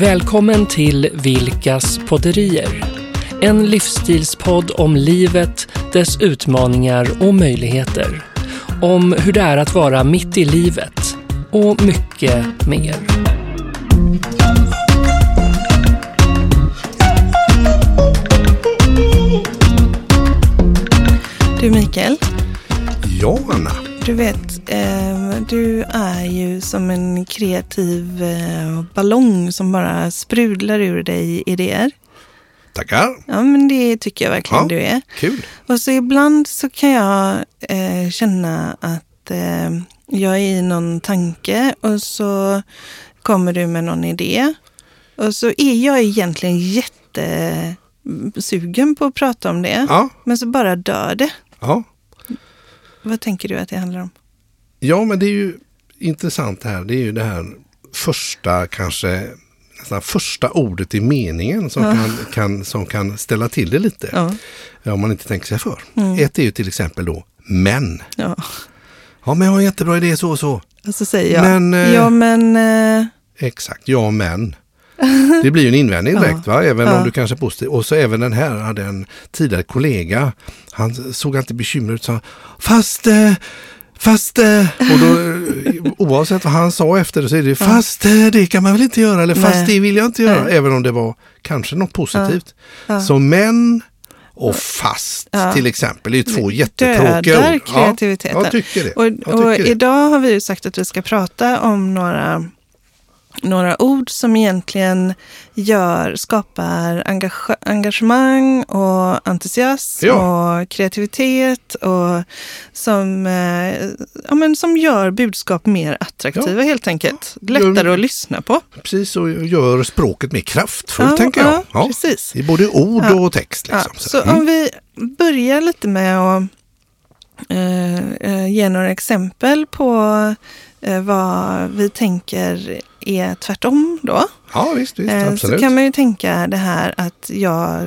Välkommen till Vilkas podderier. En livsstilspodd om livet, dess utmaningar och möjligheter. Om hur det är att vara mitt i livet och mycket mer. Du Mikael, Ja, Anna. du vet, eh, du är ju som en kreativ eh, ballong som bara sprudlar ur dig idéer. Tackar. Ja, men det tycker jag verkligen Ja. du är. Kul. Och så ibland så kan jag eh, känna att eh, jag är i någon tanke och så kommer du med någon idé. Och så är jag egentligen jättesugen på att prata om det. Ja, Men så bara dör det. ja. Vad tänker du att det handlar om? Ja, men det är ju intressant här. Det är ju det här första, kanske nästan första ordet i meningen som, Ja. kan, kan, som kan ställa till det lite. Ja. Ja, Om man inte tänker sig för. Mm. Ett är ju till exempel då men. Ja. Ja, men jag har en jättebra idé så och så. Och så säger jag, Men, eh, ja men, eh, Exakt, ja men. Det blir ju en invändning direkt, va? även Ja. om du kanske är positiv. Och så även den här hade en tidigare kollega. Han såg alltid bekymrad ut och sa, fast, eh, fast, och då, oavsett vad han sa efter det så är det, fast eh, det kan man väl inte göra, eller fast Nej. det vill jag inte göra, Nej. även om det var kanske något positivt. Ja. Så men och fast Ja. till exempel är ju två jättetråkiga ord. kreativiteten. Ja, jag tycker det. Och, jag och tycker det. idag har vi ju sagt att vi ska prata om några, några ord som egentligen gör, skapar engage, engagemang och entusiasm Ja. och kreativitet och som, eh, ja, men som gör budskap mer attraktiva helt enkelt. Lättare att lyssna på. Precis, och gör språket mer kraftfullt Ja, tänker jag. ja, precis. I både ord Ja. och text. Ja, Liksom. så Mm. om vi börjar lite med att eh, eh, ge några exempel på eh, vad vi tänker är tvärtom då. Ja, visst, visst Eh, så absolut. kan man ju tänka det här att jag,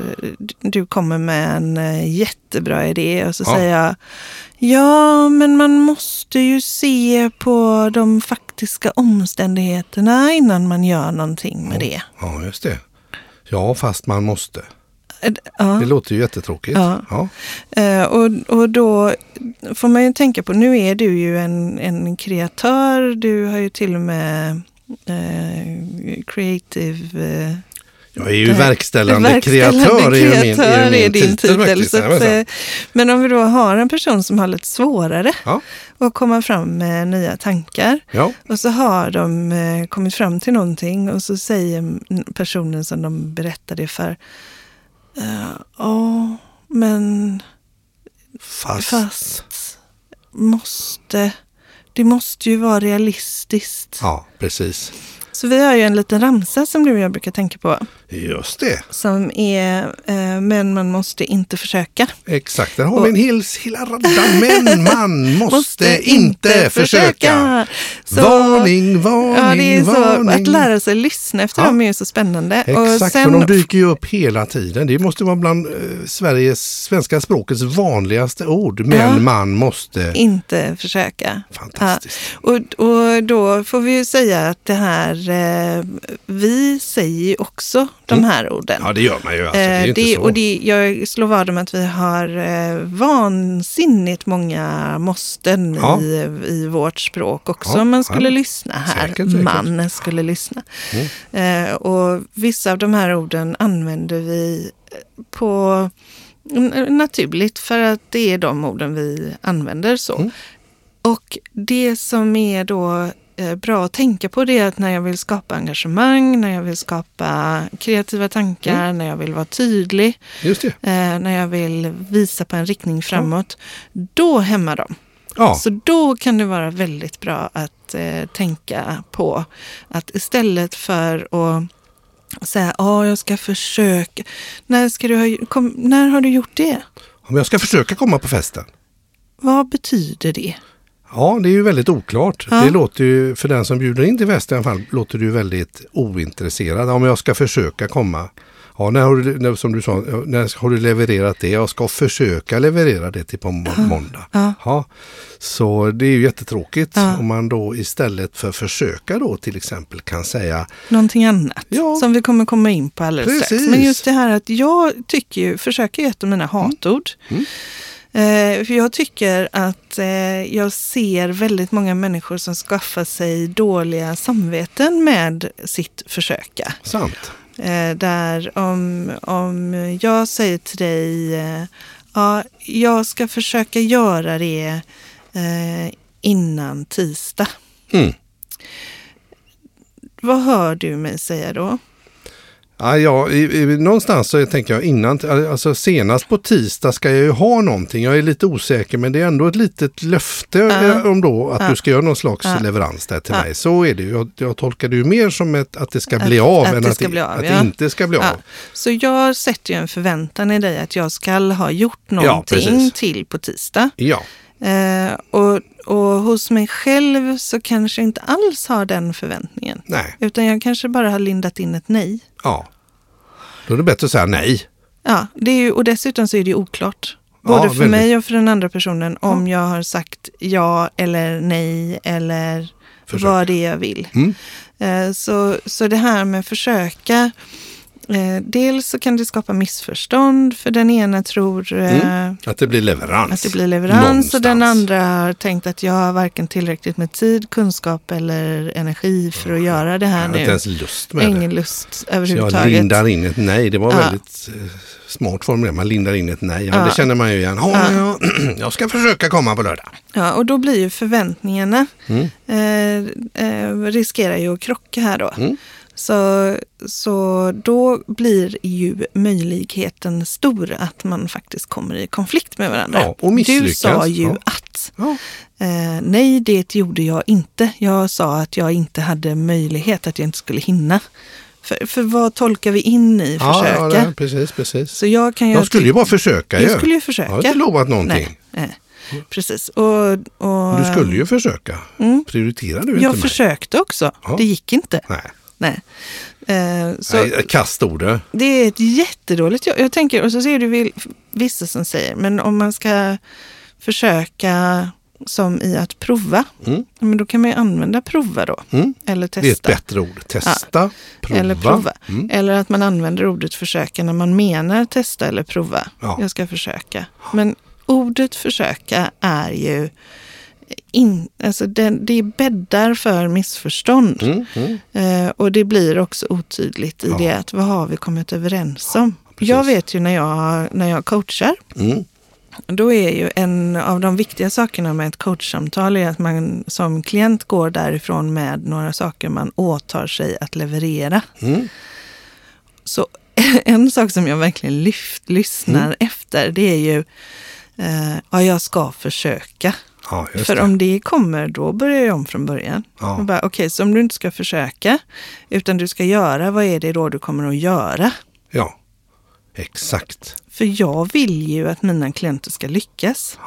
du kommer med en eh, jättebra idé och så Ja. säger jag Ja, men man måste ju se på de faktiska omständigheterna innan man gör någonting med det. Ja, just det. Ja, fast man måste. Eh, Ja. Det låter ju jättetråkigt. Ja. Ja. Och, och då får man ju tänka på, nu är du ju en, en kreatör, du har ju till och med creative... Eh, Jag är ju här- verkställande, verkställande kreatör, är min, är min din titel. så att, Jajamensan. eh, men om vi då har en person som har lite svårare Ja, att komma fram med nya tankar ja, och så har de eh, kommit fram till någonting och så säger personen som de berättar det för, eh, ja, men fast. Fast måste, det måste ju vara realistiskt. Ja, precis. Så vi har ju en liten ramsa som du och jag brukar tänka på. Just det. Som är, eh, men man måste inte försöka. Exakt, där har vi en hel, hela radda. Men man måste, inte inte försöka. Så- varning, varning, Ja, det är så, varning. att lära sig lyssna efter Ja. dem är ju så spännande. Exakt, för de dyker ju upp hela tiden. Det måste vara bland eh, Sveriges, svenska språkets vanligaste ord. Men Ja. man måste... inte försöka. Fantastiskt. Ja. Och, och då får vi ju säga att det här, eh, vi säger ju också de här orden. Ja, det gör man ju. Alltså, det är Eh, det, och det, jag slår vad om att vi har eh, vansinnigt många måsten Ja. i, i vårt språk också. Ja, om man skulle ja. lyssna här. Säkert, säkert. Man skulle lyssna. Mm. Eh, och vissa av de här orden använder vi på n- naturligt för att det är de orden vi använder så. Mm. Och det som är då eh, bra att tänka på det är att när jag vill skapa engagemang, när jag vill skapa kreativa tankar, Mm. när jag vill vara tydlig, eh, när jag vill visa på en riktning framåt, då hämmar de. Ja, Så då kan det vara väldigt bra att eh, tänka på att istället för att säga ja, jag ska försöka. När, ska du ha, kom, när har du gjort det? om jag ska försöka komma på festen. Vad betyder det? Ja, det är ju väldigt oklart. Ja. Det låter ju, för den som bjuder in till fest i alla fall, låter ju väldigt ointresserad. Om jag ska försöka komma. Ja, när har du, när, som du sa, när har du levererat det? Jag ska försöka leverera det till på må- måndag. Ja. Så det är ju jättetråkigt Ja. om man då istället för försöka då till exempel kan säga Någonting annat Ja. som vi kommer komma in på alldeles strax. Precis. Men just det här att jag tycker ju, försöker är ett av mina hatord. Mm. Eh, för jag tycker att eh, jag ser väldigt många människor som skaffar sig dåliga samveten med sitt försöka. sant. Eh, där om, om jag säger till dig, eh, ja, jag ska försöka göra det eh, innan tisdag. Mm. Vad hör du mig säga då? Ja, ja, i, i, någonstans så tänker jag innan, alltså senast på tisdag ska jag ju ha någonting. Jag är lite osäker men det är ändå ett litet löfte Ja. eh, om då att Ja. du ska göra någon slags Ja. leverans där till Ja. mig. Så är det ju. Jag, jag tolkar det ju mer som ett, att det ska Att- bli av att än det att, det, av, att ja. det inte ska bli Ja. av. Så jag sätter ju en förväntan i dig att jag ska ha gjort Ja, någonting precis. till på tisdag. Ja, Eh, och, och hos mig själv så kanske jag inte alls har den förväntningen. nej, Utan jag kanske bara har lindat in ett nej. ja. Då är det bättre att säga nej. Ja, det är ju, och dessutom så är det ju oklart. Både Ja, för väldigt. mig och för den andra personen om jag har sagt ja eller nej eller Försök. vad det är jag vill. Mm. Eh, Så, så det här med försöka, eh, dels så kan det skapa missförstånd för den ena tror eh, Att det blir leverans. att det blir leverans och den andra har tänkt att jag har varken tillräckligt med tid, kunskap eller energi för att göra det Jag här inte nu. ens lust med Ingen det. lust Så jag överhuvudtaget. lindar in ett nej. Det var Ja. väldigt eh, smart formulerat. Man lindar in ett nej. Ja, Ja. Det känner man ju igen. Ja, ja. Jag ska försöka komma på lördag. Ja, och då blir ju förväntningarna Mm. eh, eh, riskerar ju att krocka här då. Så, så då blir ju möjligheten stor att man faktiskt kommer i konflikt med varandra. Ja, och du misslyckas. sa ju Ja. att. Ja. Eh, nej, det gjorde jag inte. Jag sa att jag inte hade möjlighet, att jag inte skulle hinna. För, för vad tolkar vi in i försöka? ja, det, precis, precis. Så jag kan. Jag skulle ju bara försöka Jag ju. skulle ju försöka. Jag har inte lovat någonting. Nej, nej. Precis. Och, och, Du skulle ju försöka. Mm. Prioriterar du inte Jag mig? försökte också. Ja. Det gick inte. Nej, Nej. Eh, så Nej kast ordet. det är ett jättedåligt jobb. Jag tänker, och så ser du vissa som säger, men om man ska försöka som i att prova, Mm. men då kan man ju använda prova då. Mm. Eller Det är ett testa. bättre ord. Testa, prova. Eller prova. Mm. Eller att man använder ordet försöka när man menar testa eller prova. Ja. Jag ska försöka. Men ordet försöka är ju in, alltså det, det bäddar för missförstånd. Mm. Mm. Eh, och det blir också otydligt i Ja. det att vad har vi kommit överens om? precis. Jag vet ju när jag, när jag coachar, Mm. då är ju en av de viktiga sakerna med ett coachsamtal är att man som klient går därifrån med några saker man åtar sig att leverera. Mm. Så en sak som jag verkligen lyft, lyssnar Mm. efter det är ju eh, ja, jag ska försöka. Ja, För det. om det kommer, då börjar jag om från början. Ja. Okej, så om du inte ska försöka, utan du ska göra, vad är det då du kommer att göra? Ja, exakt. För jag vill ju att mina klienter ska lyckas.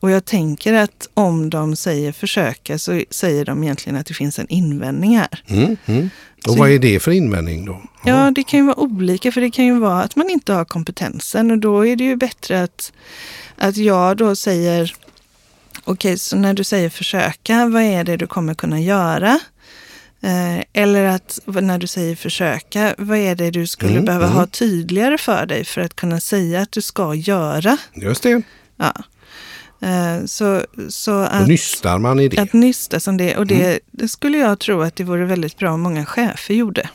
Och jag tänker att om de säger försöka så säger de egentligen att det finns en invändning här. Mm. Mm. Och Så- vad är det för invändning då? Ja, det kan ju vara olika, för det kan ju vara att man inte har kompetensen och då är det ju bättre att, att jag då säger, okej, så när du säger försöka, vad är det du kommer kunna göra? Eh, eller att när du säger försöka, vad är det du skulle Mm, behöva mm. ha tydligare för dig för att kunna säga att du ska göra? Just det, Ja. Eh, så, så då att, nystar man i det. att nysta som det, och det, det skulle jag tro att det vore väldigt bra om många chefer gjorde.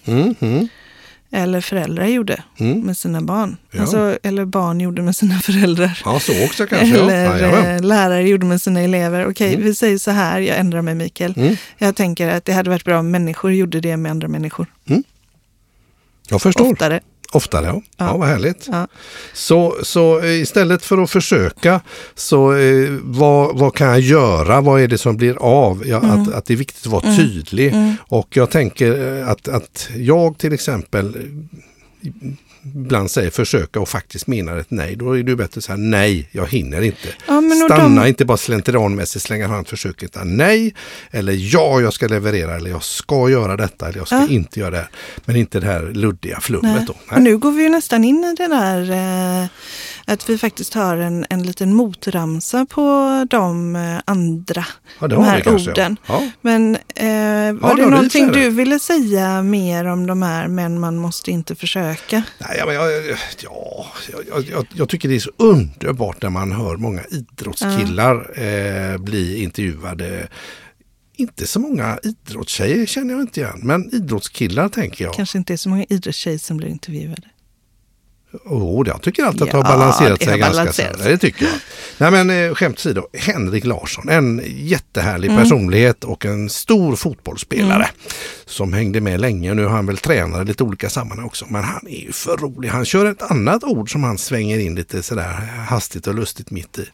Mm. Mm. Eller föräldrar gjorde Mm. med sina barn. Ja. Alltså, eller barn gjorde med sina föräldrar. Ja, så också kanske. Eller ja. Jajamän. eh, lärare gjorde med sina elever. Okej, Mm. vi säger så här, jag ändrar mig Mikael. Mm. Jag tänker att det hade varit bra om människor gjorde det med andra människor. Jag förstår. Oftare. Oftare, ja. ja. Ja. vad härligt. Ja. Så, så eh, istället för att försöka, så eh, vad, vad kan jag göra? Vad är det som blir av? Ja, Mm. att, att det är viktigt att vara tydlig. Och jag tänker eh, att, att jag till exempel ibland säger försöka och faktiskt menar ett nej, då är det bättre att säga nej, jag hinner inte. Ja, Stanna de- inte bara slentrianmässigt slänga fram försök utan nej, eller ja, jag ska leverera, eller jag ska göra detta, eller jag ska Ja. inte göra det här. Men inte det här luddiga flummet Nej. då. Och nu går vi ju nästan in i det där eh, att vi faktiskt har en, en liten motramsa på de eh, andra, Ja, de här kanske, orden. Ja. Men eh, var det någonting du ville säga mer om de här men man måste inte försöka? Nej, men jag, ja, jag, jag, jag tycker det är så underbart när man hör många idrottskillar eh, bli intervjuade. Inte så många idrottstjejer känner jag inte igen, men idrottskillar tänker jag. Kanske inte är så många idrottstjejer som blir intervjuade. Oh, jag tycker alltid att det har Ja, balanserat det sig ganska balanserat. Det tycker jag. Nej men eh, skämt åsido, Henrik Larsson, en jättehärlig Mm. personlighet och en stor fotbollsspelare som hängde med länge. Nu har han väl tränare i lite olika sammanhang också, men han är ju för rolig. Han kör ett annat ord som han svänger in lite sådär hastigt och lustigt mitt i.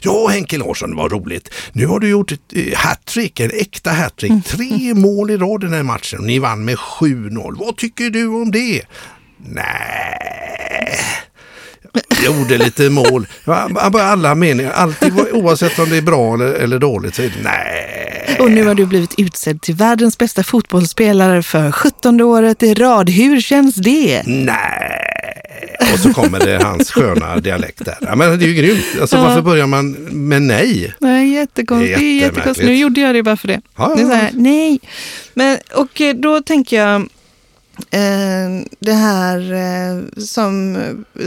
Ja, Henke Larsson, vad roligt. Nu har du gjort ett eh, hattrick, en äkta hattrick. Mm. Tre mål i rad den här matchen. Ni vann med 7-0. Vad tycker du om det? Nej. Jag gjorde lite mål. Alla meningar, alltid oavsett om det är bra eller, eller dåligt så är det nej. Och nu har du blivit utsedd till världens bästa fotbollsspelare för 17 året i rad. Hur känns det? Nej. Och så kommer det hans sköna dialekt där. Ja, men det är ju grymt. Alltså, Ja. Varför börjar man med nej? Nej, jättekonstigt. Det är jättekonstigt. Nu gjorde jag det bara för det. Ja, ja, det här, nej. Men, och eh, då tänker jag det här eh, som,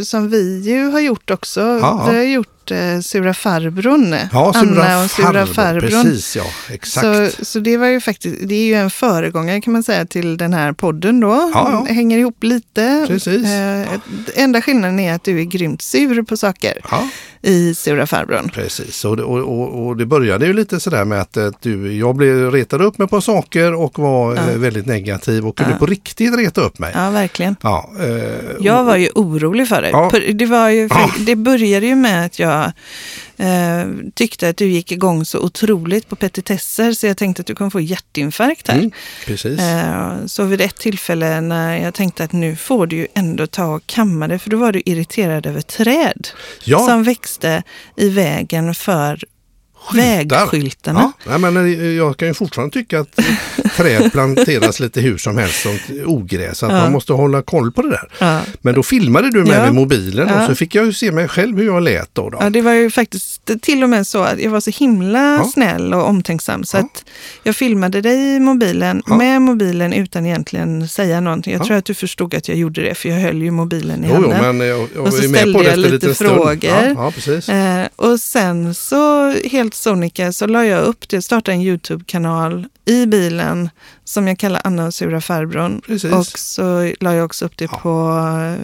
som vi ju har gjort också. Ja. Vi har gjort eh, Sura farbrorn. Ja, Anna och Sura farbror. farbrorn. Precis, ja. Exakt. Så, så det var ju faktiskt, det är ju en föregångare kan man säga till den här podden då. Ja, ja. Det hänger ihop lite. Precis. Eh, enda skillnaden är att du är grymt sur på saker Ja, i Sura farbrorn. precis. Och, det- och, och, och det började ju lite sådär med att, att du, jag blev, retade upp mig på saker och var eh, väldigt negativ och kunde på riktigt reta upp mig. Ja, verkligen. Ja, eh, Jag var ju orolig för dig. På- Det, var ju, det började ju med att jag eh, tyckte att du gick igång så otroligt på petitesser så jag tänkte att du kommer få hjärtinfarkt här. Mm, precis. Eh, så vid ett tillfälle när jag tänkte att nu får du ju ändå ta och kamma det för då var du irriterad över träd Ja. som växte i vägen för vägskyltarna. Ja, men eh, jag kan ju fortfarande tycka att träd planteras lite hur som helst som ogräs. Att Ja. man måste hålla koll på det där. Ja. Men då filmade du med, Ja. med mobilen och så fick jag ju se mig själv hur jag lät då. då. Ja, det var ju faktiskt till och med så att jag var så himla snäll och omtänksam så att jag filmade dig i mobilen, med mobilen utan egentligen säga någonting. Jag Ja. tror att du förstod att jag gjorde det för jag höll ju mobilen i Jo, jo, handen. men jag, jag Och så ställde jag lite lite frågor. Ja, ja, precis. Eh, och sen så helt sonika så la jag upp det, startade en YouTube-kanal i bilen som jag kallar Anna och sura farbrorn. Precis. Och så la jag också upp det Ja. på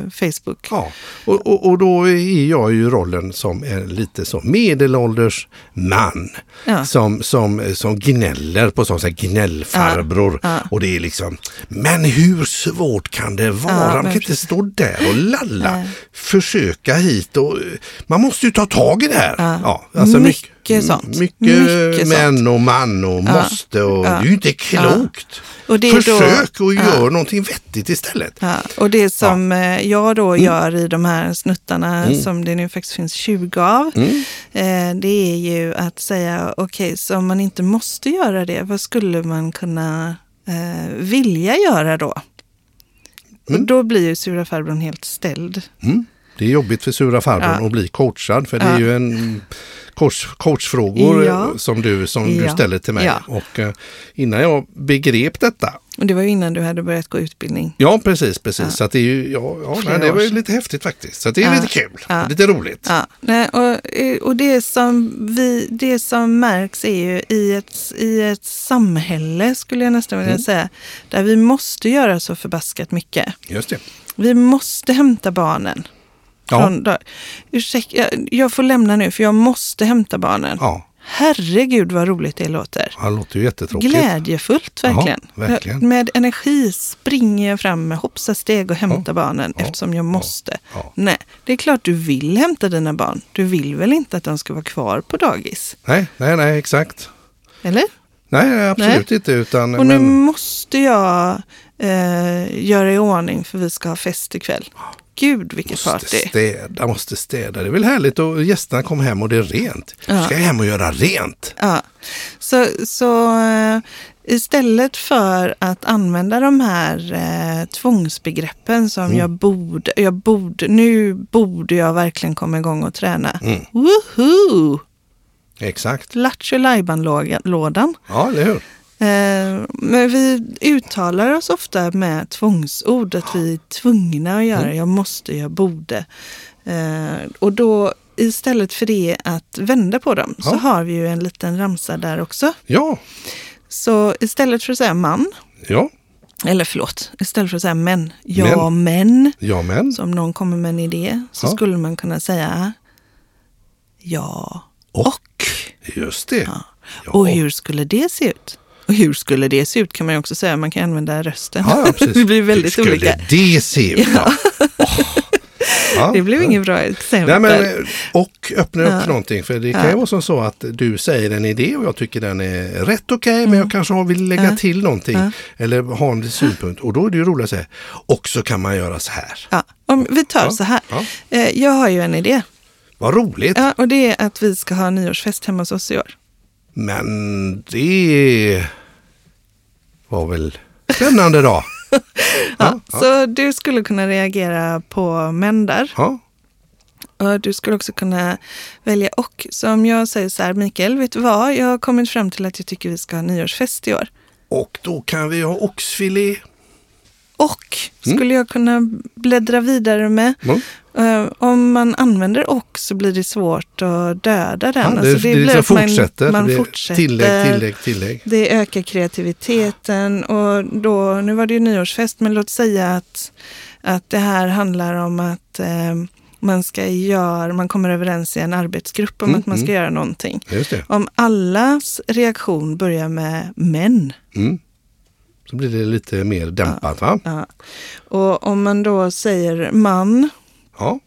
eh, Facebook. Ja, och, och, och då är jag ju rollen som en lite så medelålders man. Ja. Som, som, som gnäller på sånt, så här gnällfarbror. Ja. Och det är liksom, men hur svårt kan det vara? Man kan inte precis. stå där och lalla. Nej. Försöka hit och man måste ju ta tag i det här. Ja. alltså Mycket sånt. Mycket, Mycket män och man och Ja. måste och Ja. det är ju inte klokt. Och det är då- Försök och Ja. gör någonting vettigt istället. Ja, och det som eh, jag då Mm. gör i de här snuttarna som det nu faktiskt finns 20 av, Mm. eh, det är ju att säga, okej, så om man inte måste göra det, vad skulle man kunna eh, vilja göra då? Mm. Och då blir ju sura farbrorn helt ställd. Det är jobbigt för sura farbrorn Ja. att bli coachad för det är ju en coach, coachfrågor Ja. som, du, som du Ja. ställer till mig. Ja. Och eh, innan jag begrep detta, Och det var ju innan du hade börjat gå utbildning. ja precis, precis, så det är ju, ja, nej, det var ju lite häftigt faktiskt. Så det är lite kul, lite roligt. Ja, nej, och, eh, och det, som vi, det som märks är ju i ett, i ett samhälle, skulle jag nästan vilja Mm. säga, där vi måste göra så förbaskat mycket. Just det. Vi måste hämta barnen. Ja. Från, dag- Ursäkta, jag, får lämna nu för jag måste hämta barnen. Ja, Herregud vad roligt det låter. det låter ju jättetråkigt. Glädjefullt verkligen. Ja, verkligen. Med energi springer jag fram med hoppsa steg och hämtar barnen ja, eftersom jag måste. ja. Nej, det är klart du vill hämta dina barn. Du vill väl inte att de ska vara kvar på dagis? Nej, nej, nej, exakt. Eller? Nej, nej absolut Nej. inte. Utan, Och nu men, måste jag eh, göra i ordning för vi ska ha fest ikväll. Gud vilket Måste party. städa, måste städa. Det är väl härligt och gästerna kommer hem och det är rent. Ja. Ska jag hem och göra rent? Ja. Så, så eh, istället för att använda de här eh, tvångsbegreppen som Mm. jag borde, jag borde, nu borde jag verkligen komma igång och träna. Mm. Woohoo! Exakt. Lattjo lådan Ja, eller hur? Eh, men vi uttalar oss ofta med tvångsord, att vi är tvungna att göra, jag måste, jag borde. Eh, och då istället för det att vända på dem så Ja. har vi ju en liten ramsa där också. Ja, Så istället för att säga man, ja, eller förlåt, istället för att säga men, ja men, ja men. så om någon kommer med en idé så Ja. skulle man kunna säga ja Och. Just det. Ja. Och hur skulle det se ut? Och hur skulle det se ut kan man ju också säga. Man kan använda rösten. Ja, ja, precis. det blir väldigt Hur skulle olika. det se ut? Ja. Ja. Det blev Ja. inget bra exempel. Nej, men, och öppna upp Ja. för någonting. För det kan ju vara som så att du säger en idé och jag tycker den är rätt okej men jag kanske har- vill lägga Mm. Till någonting. Eller ha en synpunkt. Och då är det ju roligt att säga. Och så kan man göra så här. ja, om vi tar så här. Eh, Jag har ju en idé. Vad roligt. Ja, och det är att vi ska ha nyårsfest hemma hos oss i år. Men det var väl spännande då. Ja, ja. Så du skulle kunna reagera på män där. Ja. Och du skulle också kunna välja och. Så om jag säger så här, Mikael, vet du vad? Jag har kommit fram till att jag tycker vi ska ha nyårsfest i år. Och då kan vi ha oxfilé. Och skulle jag kunna bläddra vidare med. Mm. Eh, om man använder och så blir det svårt att döda den. Ja, det, Alltså, det, blir liksom att man- fortsätter. Man, det fortsätter. Tillägg, tillägg, tillägg. Det ökar kreativiteten och då, nu var det ju nyårsfest, men låt säga att, att det här handlar om att eh, man ska göra, man kommer överens i en arbetsgrupp om Mm, att man ska mm. göra någonting. Det. Om allas reaktion börjar med men, Mm. Så blir det lite mer dämpat va? ja. och om man då säger man, Ja.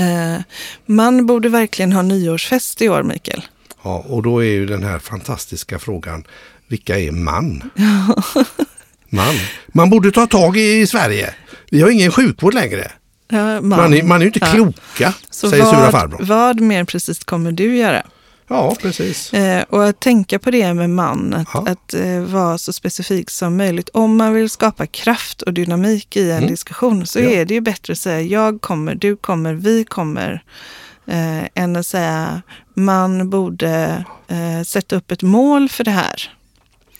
eh, man borde verkligen ha nyårsfest i år, Mikael. ja. Och då är ju den här fantastiska frågan. Vilka är man? Man. Man borde ta tag i, i Sverige. Vi har ingen sjukvård längre. Ja, Man är, man är ju inte Ja. kloka, Så säger sura vad, farbror. vad mer precis kommer du göra? Ja, precis. Eh, och att tänka på det med man, att, Ja. att eh, vara så specifik som möjligt. Om man vill skapa kraft och dynamik i en Mm. diskussion så Ja. är det ju bättre att säga jag kommer, du kommer, vi kommer. Eh, än att säga man borde eh, sätta upp ett mål för det här.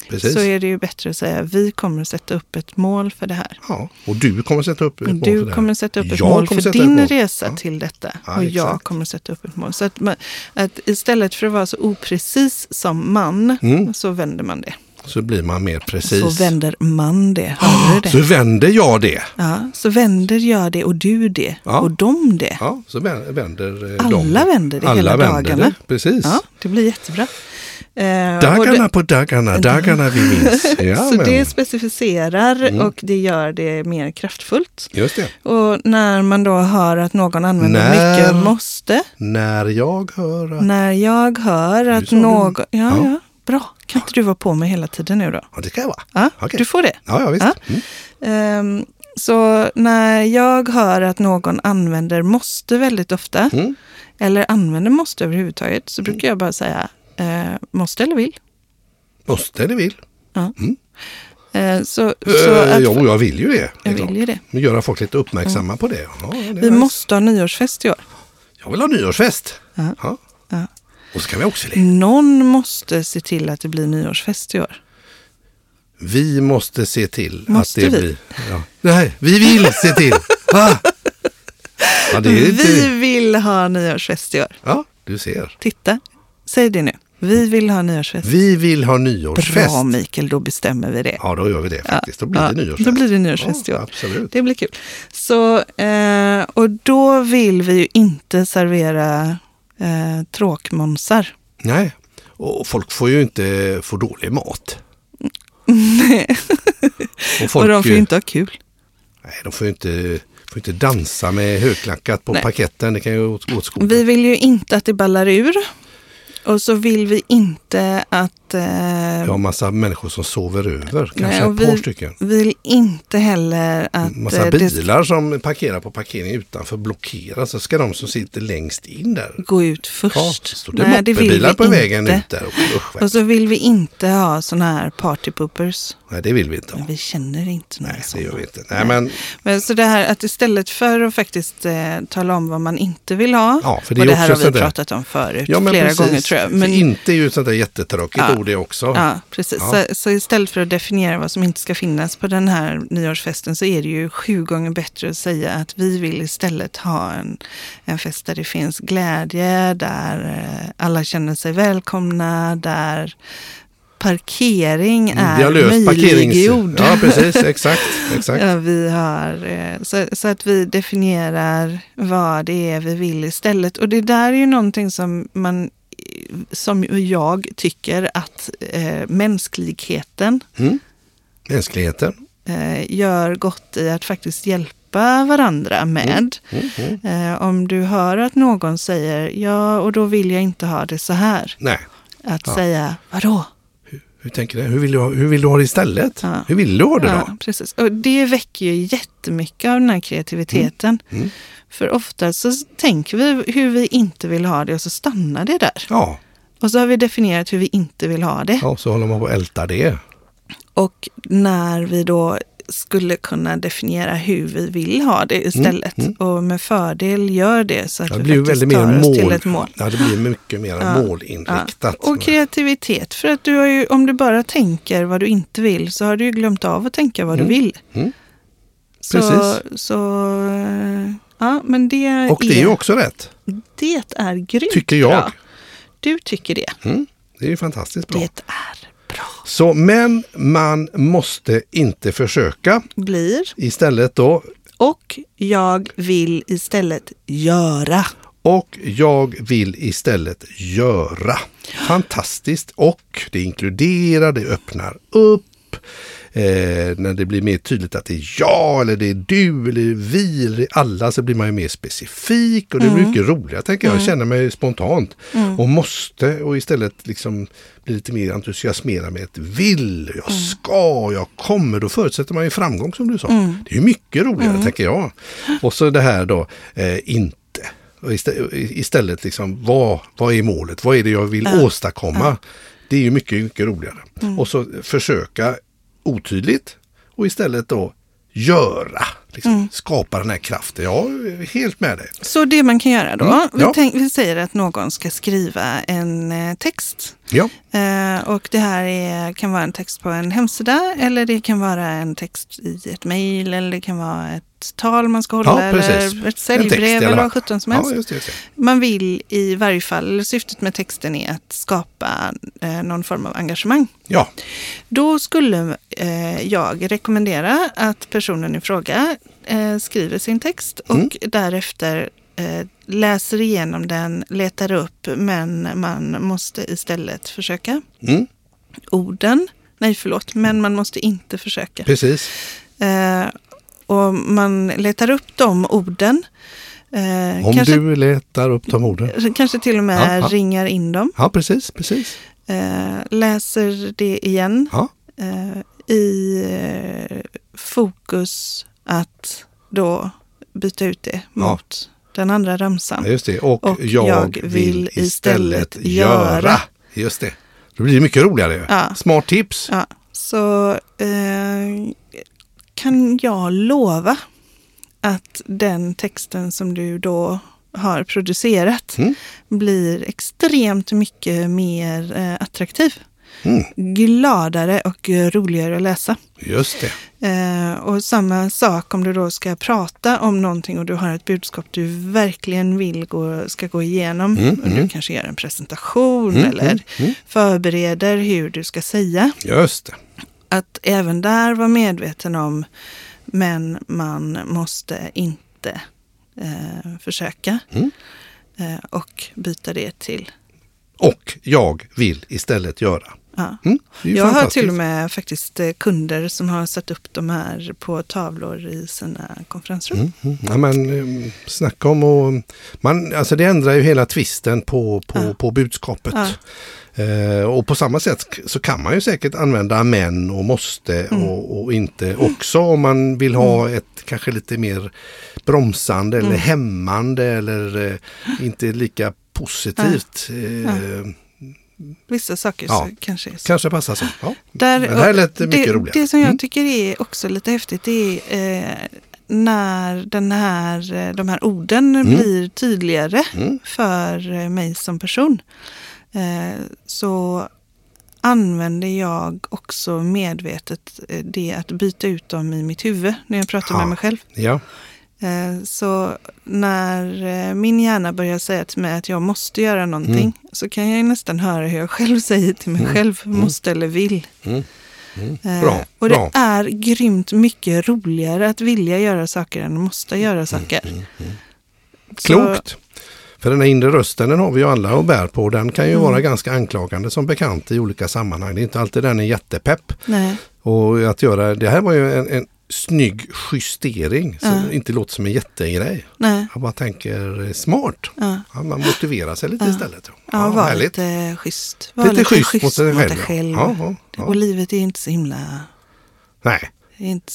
Precis. Så är det ju bättre att säga vi kommer sätta upp ett mål för det här. Ja, och du kommer sätta upp ett mål för Du det här. kommer sätta upp ett Jag mål för din mål. resa Ja. till detta. Ja, och jag exakt. kommer sätta upp ett mål. Så att, man, att istället för att vara så oprecis som man, Mm. så vänder man det. Så blir man mer precis. Så vänder man det. Hör du det? Så vänder jag det. Ja, så vänder jag det och du det Ja. och de det. Ja, så vä- vänder eh, de. Alla vänder det Alla hela vänder dagarna. Det. Precis. Ja, det blir jättebra. Eh, Dagarna det, på dagarna, dagarna vi minns. Ja, så men, det specificerar Mm. och det gör det mer kraftfullt. Just det. Och när man då hör att någon använder När- mycket måste, När jag hör att... när jag hör att någon... Ja, Ja. ja, bra. Kan inte du vara på mig hela tiden nu då? Ja, det kan jag vara. Ja, Okej. Du får det. Ja, ja visst. Ja. Mm. Ehm, så när jag hör att någon använder måste väldigt ofta, Mm. eller använder måste överhuvudtaget, så brukar jag bara säga eh, måste eller vill. Måste eller vill. Eh, så så Eh, att, jo, jag vill ju det. jag vill ju det. Göra folk lite uppmärksamma på det. Ja, det Vi måste ha nyårsfest i år. Jag vill ha nyårsfest. Ja. Ja. Ja. Och så kan vi också le. Någon måste se till att det blir nyårsfest i år. Vi måste se till Måste att det vi? blir... Ja. Nej, vi vill se till. Ah. Ja, Vi inte... vill ha nyårsfest i år. Ja, du ser. Titta, säg det nu. Vi vill ha nyårsfest. Vi vill ha nyårsfest. Bra Mikael, då bestämmer vi det. Ja, då gör vi det faktiskt. Då blir Ja, det nyårsfest. Då blir det nyårsfest i ja, år. Absolut. Det blir kul. Så, eh, och då vill vi ju inte servera eh, tråkmånsar. Nej, och folk får ju inte få dålig mat. och, folk, och de får ju inte ha kul. Nej, de får ju inte, får inte dansa med högklackat på Nej. parketten. Det kan ju gå åt skogen. Vi vill ju inte att det ballar ur. Och så vill vi inte att att eh, Vi har massa människor som sover över, kanske Nej, och ett par vi- stycken. vill inte heller att Massa eh, det bilar som parkerar på parkering utanför blockeras. Så ska de som sitter längst in där. gå ut Ja, först. så står det moppebilar på vägen ut där. Usch, vad Och så vill vi inte ha sådana här partypoopers. Nej, det vill vi inte ha. Men vi känner inte några Nej, det gör vi inte. Nej, men Men så det här att istället för att faktiskt eh, tala om vad man inte vill ha. Ja, för det och det här har vi pratat om förut Ja, flera precis. gånger tror jag. För Men, inte är ju sånt där jättetråkigt Ja. Ord det också. ja, precis. Ja. Så, så istället för att definiera vad som inte ska finnas på den här nyårsfesten så är det ju sju gånger bättre att säga att vi vill istället ha en, en fest där det finns glädje, där eh, alla känner sig välkomna, där parkering Mm, är möjliggjord. Ja, precis. Exakt. exakt. Ja, vi har, eh, så, så att vi definierar vad det är vi vill istället. Och det där är ju någonting som man som jag tycker att eh, mänskligheten Mm. Mänskligheten. eh, gör gott i att faktiskt hjälpa varandra med. Mm, mm. Eh, om du hör att någon säger ja, och då vill jag inte ha det så här. Nej, Att Ja. säga vadå? hur tänker du? Hur vill du ha, hur vill du ha det istället? Ja. Hur vill du ha det då? Ja, precis. Och det väcker ju jättemycket av den här kreativiteten. Mm. För ofta så tänker vi hur vi inte vill ha det och så stannar det där. Ja, Och så har vi definierat hur vi inte vill ha det. ja, så håller man på och ältar det. Och när vi då skulle kunna definiera hur vi vill ha det istället mm. och med fördel gör det så att Ja, det vi blir faktiskt tar oss till mål. ett mål. Ja, det blir mycket mer Ja. målinriktat. Och kreativitet, för att du har ju, om du bara tänker vad du inte vill så har du ju glömt av att tänka vad Mm. du vill. Mm. Så, Precis. så ja, men det Och det är ju också rätt, det är grymt tycker jag. bra. Du tycker det. Mm. Det är fantastiskt bra. Det är bra. Så, men man måste inte försöka. Blir. Istället då, Och jag vill istället göra. och jag vill istället göra. Fantastiskt. Och det inkluderar, det öppnar upp. Eh, när det blir mer tydligt att det är jag eller det är du eller vi eller alla så blir man ju mer specifik och det är mycket roligare tänker jag. Jag känner mig spontant och måste och istället liksom bli lite mer entusiasmerad med ett vill, jag ska, jag kommer. Då förutsätter man ju framgång som du sa. Det är mycket roligare tänker jag. Och så det här då, eh, inte. Och istä- istället liksom, vad, vad är målet? Vad är det jag vill åstadkomma? Det är ju mycket, mycket roligare. Och så försöka otydligt och istället då göra. Liksom, Skapa den här kraften. Jag är helt med dig. Så det man kan göra då, Mm, vi, ja. tänk, vi säger att någon ska skriva en eh, text. Ja, Eh, och det här är, kan vara en text på en hemsida eller det kan vara en text i ett mejl eller det kan vara ett tal man ska hålla ja eller ett säljbrev eller vad sjutton som helst. Ja, just det, just det. Man vill i varje fall, syftet med texten är att skapa eh, någon form av engagemang. Ja, Då skulle eh, jag rekommendera att personen i fråga eh, skriver sin text och Mm. därefter eh, läser igenom den, letar upp, men man måste istället försöka. mm, Orden, nej förlåt, men man måste inte försöka. precis. Eh, och man letar upp de orden. Eh, Om kanske, du letar upp de orden. kanske till och med Ja, ja. ringar in dem. Ja, precis, precis. Eh, läser det igen. Ja, eh, i eh, fokus att då byta ut det Ja. mot den andra ramsan. just det. Och, Och jag, jag vill istället göra. göra. Just det. Då blir det mycket roligare. Ja. Smart tips. Ja, så eh, kan jag lova att den texten som du då har producerat Mm. blir extremt mycket mer eh, attraktiv. Mm. Gladare och roligare att läsa. Just det. Eh, och samma sak om du då ska prata om någonting och du har ett budskap du verkligen vill gå, ska gå igenom. Mm, och du mm. kanske gör en presentation Mm, eller förbereder hur du ska säga. Just det. Att även där vara medveten om, men man måste inte eh, försöka. Eh, och byta det till, Och jag vill istället göra. Ja. Mm, Jag har till och med faktiskt eh, kunder som har satt upp de här på tavlor i sina konferensrum. Mm, mm. Ja, men, eh, snacka om och man, alltså det ändrar ju hela twisten på, på, Ja. på budskapet. Ja. Eh, och på samma sätt så kan man ju säkert använda men och måste Mm. och, och inte också om man vill ha ett kanske lite mer bromsande eller Mm. hämmande eller eh, inte lika positivt. Eh, Vissa saker Ja. kanske. Kanske passar så. Ja. Där, Men det här lät mycket det, roligare. Det som jag Mm. tycker är också lite häftigt det är eh, när den här, eh, de här orden blir tydligare Mm. för eh, mig som person. Eh, så använder jag också medvetet eh, det att byta ut dem i mitt huvud när jag pratar Ja. med mig själv. Ja. Eh, Så när eh, min hjärna börjar säga till mig att jag måste göra någonting Mm. så kan jag nästan höra hur jag själv säger till mig själv, måste eller vill. Mm. Mm. Eh, Bra. Och det bra. är grymt mycket roligare att vilja göra saker än att måste göra saker. Mm. Så- Klokt. För den här inre rösten den har vi ju alla och bär på. Den kan ju Mm. vara ganska anklagande som bekant i olika sammanhang. Det är inte alltid den är jättepepp. Nej, Och att göra, det här var ju en, en snygg justering som Ja. inte låter som en jättegrej. nej, Jag bara tänker eh, smart. ja. Ja, man motiverar sig lite Ja. istället. Ja, var härligt. lite schysst. Var Lite schysst mot sig själv. ja. Ja, ja, ja. Och livet är inte så himla... Nej, Det är inte,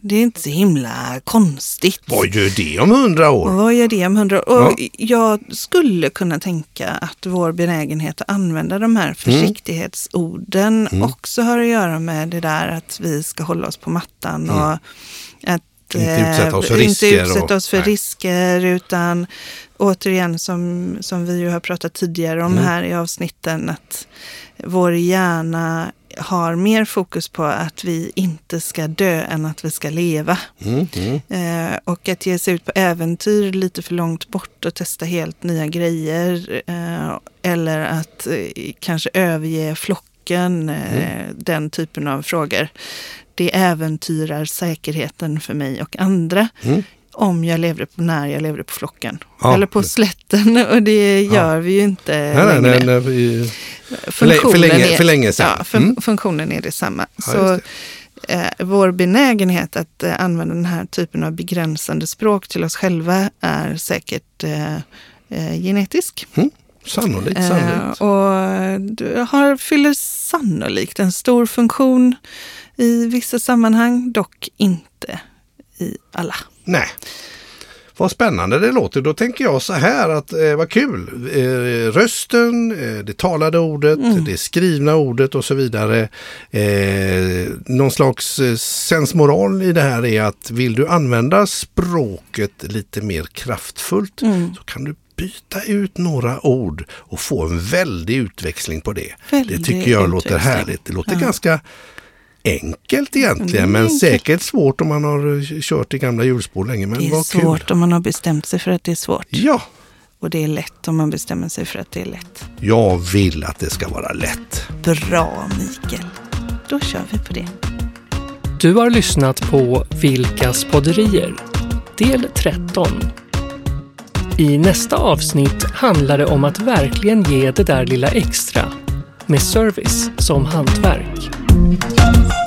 det är inte så himla konstigt. vad gör det om hundra år? vad gör det om hundra år? Och Ja. Jag skulle kunna tänka att vår benägenhet att använda de här försiktighetsorden Mm. också har att göra med det där att vi ska hålla oss på mattan och att Inte eh, utsätta oss för inte risker utsätta och- oss för nej. risker utan återigen som, som vi ju har pratat tidigare om Mm. här i avsnitten att vår hjärna har mer fokus på att vi inte ska dö än att vi ska leva. Mm, mm. Eh, och att ge sig ut på äventyr lite för långt bort och testa helt nya grejer. Eh, eller att eh, kanske överge flocken, eh, den typen av frågor. Det äventyrar säkerheten för mig och andra. Mm. Om jag levde på när jag levde på flocken. Ja. Eller på slätten. Och det gör vi ju inte Nej, längre. nej, nej, vi- Funktionen för, länge, är- för länge sedan. Ja, fun- Mm. funktionen är detsamma. Ja, så just eh, vår benägenhet att eh, använda den här typen av begränsande språk till oss själva är säkert eh, eh, genetisk. Sannolikt, Eh, sannolikt. och du har, fyller sannolikt en stor funktion i vissa sammanhang, dock inte i alla. Nej. Vad spännande det låter. Då tänker jag så här att eh, vad kul. Eh, rösten, eh, det talade ordet, Mm. det skrivna ordet och så vidare. Eh, någon slags eh, sensmoral i det här är att vill du använda språket lite mer kraftfullt Mm. så kan du byta ut några ord och få en väldig utväxling på det. Väldig det tycker jag låter härligt. Det låter Ja. ganska enkelt egentligen men enkelt. säkert svårt om man har eh, kört i gamla hjulspår länge. Men Det är svårt kul. om man har bestämt sig för att det är svårt. Ja, Och det är lätt om man bestämmer sig för att det är lätt. jag vill att det ska vara lätt. Bra Mikael. Då kör vi på det. Du har lyssnat på Vilkas podderier, del 13. I nästa avsnitt handlar det om att verkligen ge det där lilla extra, med service som hantverk. Thank